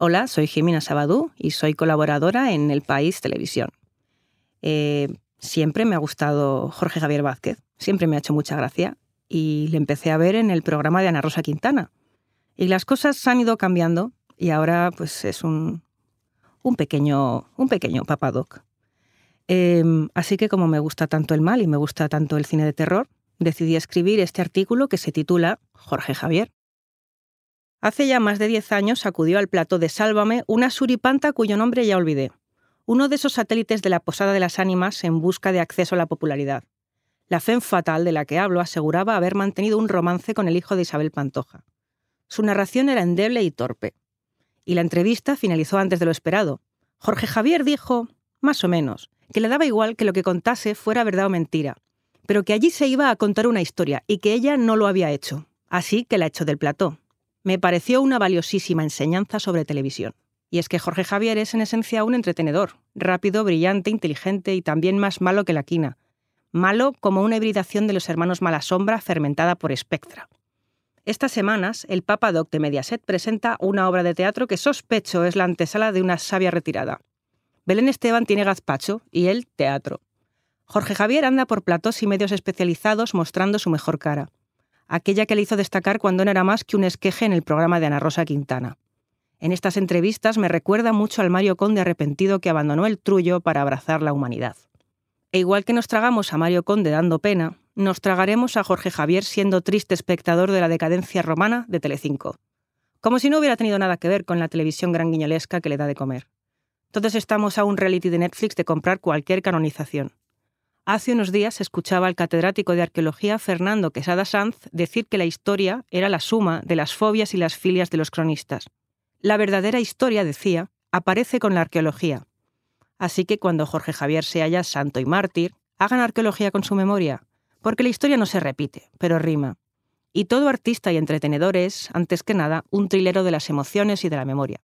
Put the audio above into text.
Hola, soy Jimena Sabadú y soy colaboradora en El País Televisión. Eh, siempre me ha gustado Jorge Javier Vázquez, siempre me ha hecho mucha gracia y le empecé a ver en el programa de Ana Rosa Quintana. Y las cosas han ido cambiando y ahora pues es un, un pequeño, un pequeño papadoc. Em, así que como me gusta tanto el mal y me gusta tanto el cine de terror, decidí escribir este artículo que se titula Jorge Javier. Hace ya más de 10 años acudió al plato de Sálvame una suripanta cuyo nombre ya olvidé, uno de esos satélites de la Posada de las Ánimas en busca de acceso a la popularidad. La fe fatal de la que hablo aseguraba haber mantenido un romance con el hijo de Isabel Pantoja. Su narración era endeble y torpe. Y la entrevista finalizó antes de lo esperado. Jorge Javier dijo, más o menos, que le daba igual que lo que contase fuera verdad o mentira, pero que allí se iba a contar una historia y que ella no lo había hecho. Así que la echó del plató. Me pareció una valiosísima enseñanza sobre televisión. Y es que Jorge Javier es en esencia un entretenedor, rápido, brillante, inteligente y también más malo que la quina. Malo como una hibridación de los hermanos Malasombra fermentada por Spectra. Estas semanas, el Papa Doc de Mediaset presenta una obra de teatro que sospecho es la antesala de una sabia retirada. Belén Esteban tiene gazpacho y él teatro. Jorge Javier anda por platos y medios especializados mostrando su mejor cara, aquella que le hizo destacar cuando no era más que un esqueje en el programa de Ana Rosa Quintana. En estas entrevistas me recuerda mucho al Mario Conde arrepentido que abandonó el trullo para abrazar la humanidad. E igual que nos tragamos a Mario Conde dando pena, nos tragaremos a Jorge Javier siendo triste espectador de la decadencia romana de Telecinco. Como si no hubiera tenido nada que ver con la televisión gran guiñolesca que le da de comer. Todos estamos a un reality de Netflix de comprar cualquier canonización. Hace unos días escuchaba al catedrático de arqueología Fernando Quesada Sanz decir que la historia era la suma de las fobias y las filias de los cronistas. La verdadera historia, decía, aparece con la arqueología. Así que cuando Jorge Javier se haya santo y mártir, hagan arqueología con su memoria, porque la historia no se repite, pero rima. Y todo artista y entretenedor es, antes que nada, un trilero de las emociones y de la memoria.